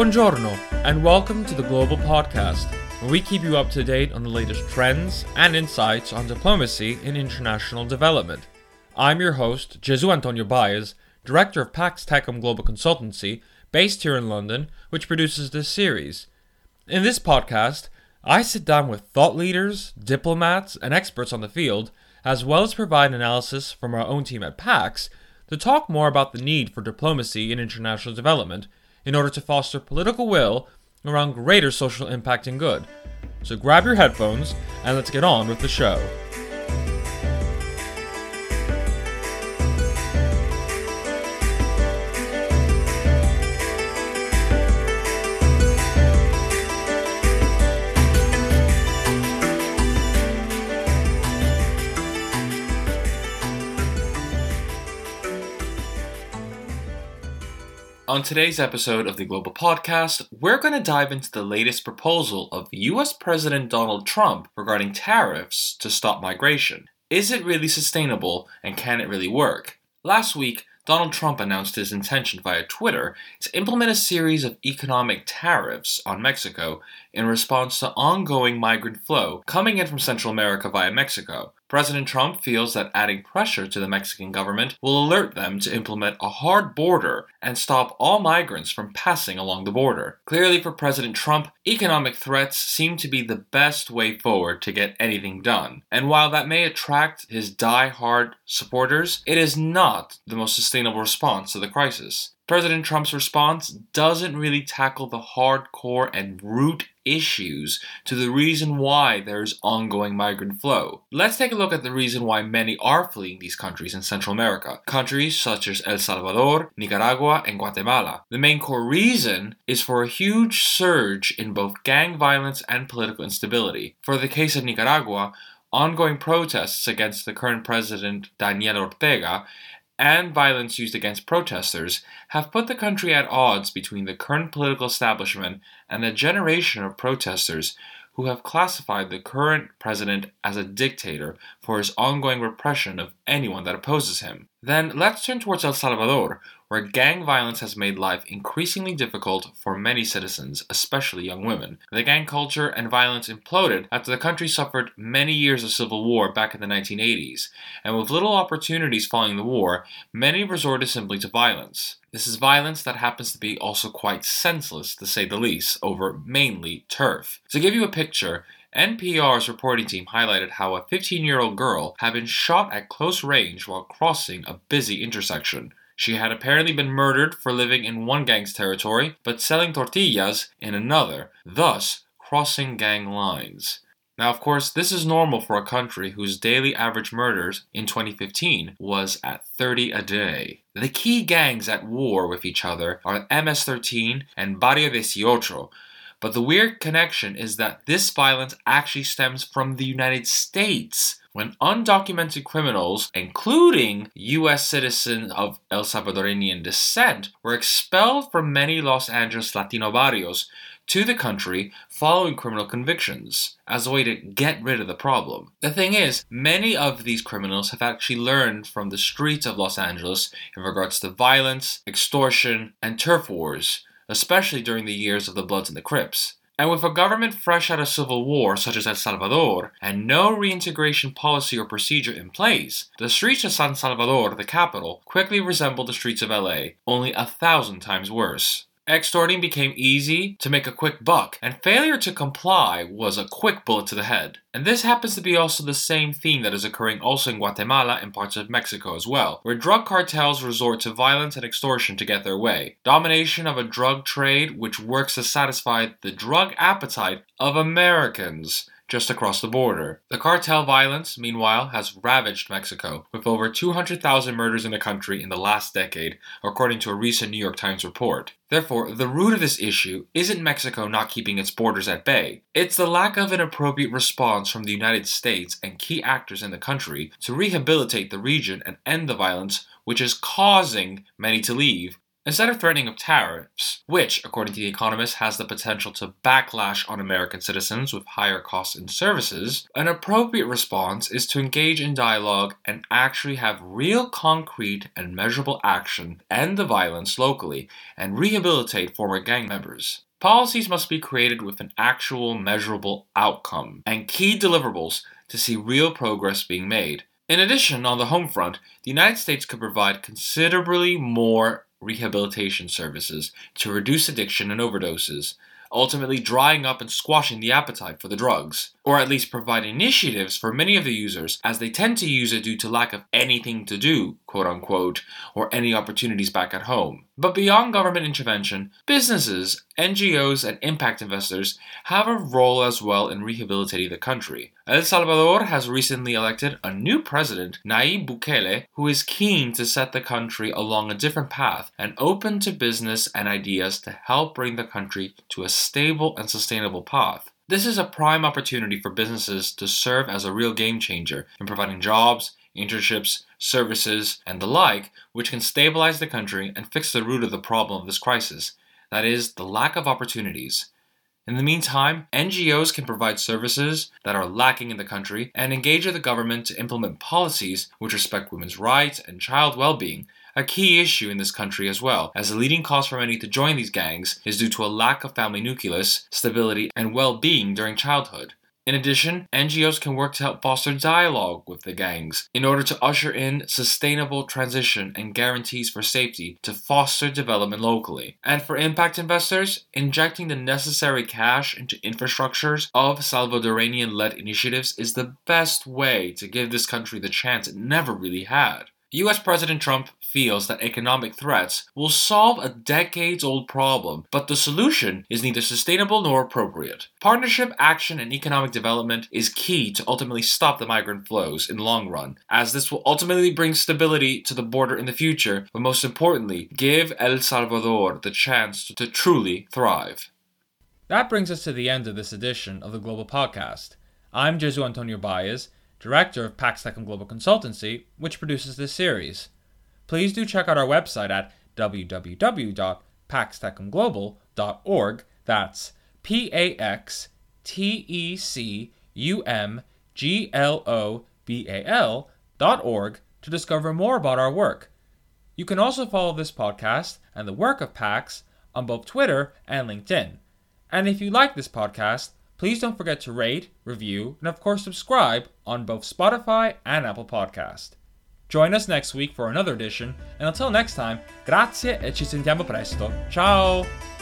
Buongiorno, and welcome to the Global Podcast, where we keep you up to date on the latest trends and insights on diplomacy in international development. I'm your host, Jesu Antonio Baez, director of Pax Tecum Global Consultancy, based here in London, which produces this series. In this podcast, I sit down with thought leaders, diplomats, and experts on the field, as well as provide analysis from our own team at PAX to talk more about the need for diplomacy in international development in order to foster political will around greater social impact and good. So grab your headphones and let's get on with the show. On today's episode of the Global Podcast, we're going to dive into the latest proposal of US President Donald Trump regarding tariffs to stop migration. Is it really sustainable and can it really work? Last week, Donald Trump announced his intention via Twitter to implement a series of economic tariffs on Mexico in response to ongoing migrant flow coming in from Central America via Mexico. President Trump feels that adding pressure to the Mexican government will alert them to implement a hard border and stop all migrants from passing along the border. Clearly, for President Trump, economic threats seem to be the best way forward to get anything done. And while that may attract his die-hard supporters, it is not the most sustainable response to the crisis. President Trump's response doesn't really tackle the hardcore and root issues to the reason why there's ongoing migrant flow. Let's take a look at the reason why many are fleeing these countries in Central America. Countries such as El Salvador, Nicaragua, and Guatemala. The main core reason is for a huge surge in both gang violence and political instability. For the case of Nicaragua, ongoing protests against the current president Daniel Ortega and violence used against protesters have put the country at odds between the current political establishment and a generation of protesters who have classified the current president as a dictator for his ongoing repression of anyone that opposes him. Then let's turn towards El Salvador, where gang violence has made life increasingly difficult for many citizens, especially young women. The gang culture and violence imploded after the country suffered many years of civil war back in the 1980s, and with little opportunities following the war, many resorted simply to violence. This is violence that happens to be also quite senseless, to say the least, over mainly turf. To give you a picture, NPR's reporting team highlighted how a 15 year old girl had been shot at close range while crossing a busy intersection. She had apparently been murdered for living in one gang's territory, but selling tortillas in another, thus crossing gang lines. Now, of course, this is normal for a country whose daily average murders in 2015 was at 30 a day. The key gangs at war with each other are MS 13 and Barrio 18, but the weird connection is that this violence actually stems from the United States when undocumented criminals, including U.S. citizens of El Salvadorian descent, were expelled from many Los Angeles Latino barrios to the country following criminal convictions as a way to get rid of the problem. The thing is, many of these criminals have actually learned from the streets of Los Angeles in regards to violence, extortion, and turf wars, especially during the years of the Bloods and the Crips. And with a government fresh out of civil war, such as El Salvador, and no reintegration policy or procedure in place, the streets of San Salvador, the capital, quickly resemble the streets of LA, only a thousand times worse. Extorting became easy to make a quick buck, and failure to comply was a quick bullet to the head. And this happens to be also the same theme that is occurring also in Guatemala and parts of Mexico as well, where drug cartels resort to violence and extortion to get their way. Domination of a drug trade which works to satisfy the drug appetite of Americans just across the border. The cartel violence, meanwhile, has ravaged Mexico, with over 200,000 murders in the country in the last decade, according to a recent New York Times report. Therefore, the root of this issue isn't Mexico not keeping its borders at bay. It's the lack of an appropriate response from the United States and key actors in the country to rehabilitate the region and end the violence which is causing many to leave Instead of threatening of tariffs, which, according to The Economist, has the potential to backlash on American citizens with higher costs in services, an appropriate response is to engage in dialogue and actually have real concrete and measurable action, end the violence locally, and rehabilitate former gang members. Policies must be created with an actual measurable outcome and key deliverables to see real progress being made. In addition, on the home front, the United States could provide considerably more rehabilitation services to reduce addiction and overdoses, ultimately drying up and squashing the appetite for the drugs, or at least provide initiatives for many of the users as they tend to use it due to lack of anything to do, quote unquote, or any opportunities back at home. But beyond government intervention, businesses, NGOs, and impact investors have a role as well in rehabilitating the country. El Salvador has recently elected a new president, Nayib Bukele, who is keen to set the country along a different path and open to business and ideas to help bring the country to a stable and sustainable path. This is a prime opportunity for businesses to serve as a real game changer in providing jobs, internships, services, and the like, which can stabilize the country and fix the root of the problem of this crisis that is, the lack of opportunities. In the meantime, NGOs can provide services that are lacking in the country and engage with the government to implement policies which respect women's rights and child well being, a key issue in this country as well, as the leading cause for many to join these gangs is due to a lack of family nucleus, stability, and well being during childhood. In addition, NGOs can work to help foster dialogue with the gangs in order to usher in sustainable transition and guarantees for safety to foster development locally. And for impact investors, injecting the necessary cash into infrastructures of Salvadoranian led initiatives is the best way to give this country the chance it never really had. US President Trump feels that economic threats will solve a decades old problem, but the solution is neither sustainable nor appropriate. Partnership, action, and economic development is key to ultimately stop the migrant flows in the long run, as this will ultimately bring stability to the border in the future, but most importantly, give El Salvador the chance to, to truly thrive. That brings us to the end of this edition of the Global Podcast. I'm Jesu Antonio Baez director of Pax Tecum Global Consultancy, which produces this series. Please do check out our website at www.paxtecumglobal.org. That's P A X T E C U M G L O B A L dot org to discover more about our work. You can also follow this podcast and the work of Pax on both Twitter and LinkedIn. And if you like this podcast, Please don't forget to rate, review, and of course subscribe on both Spotify and Apple Podcast. Join us next week for another edition, and until next time, grazie e ci sentiamo presto. Ciao!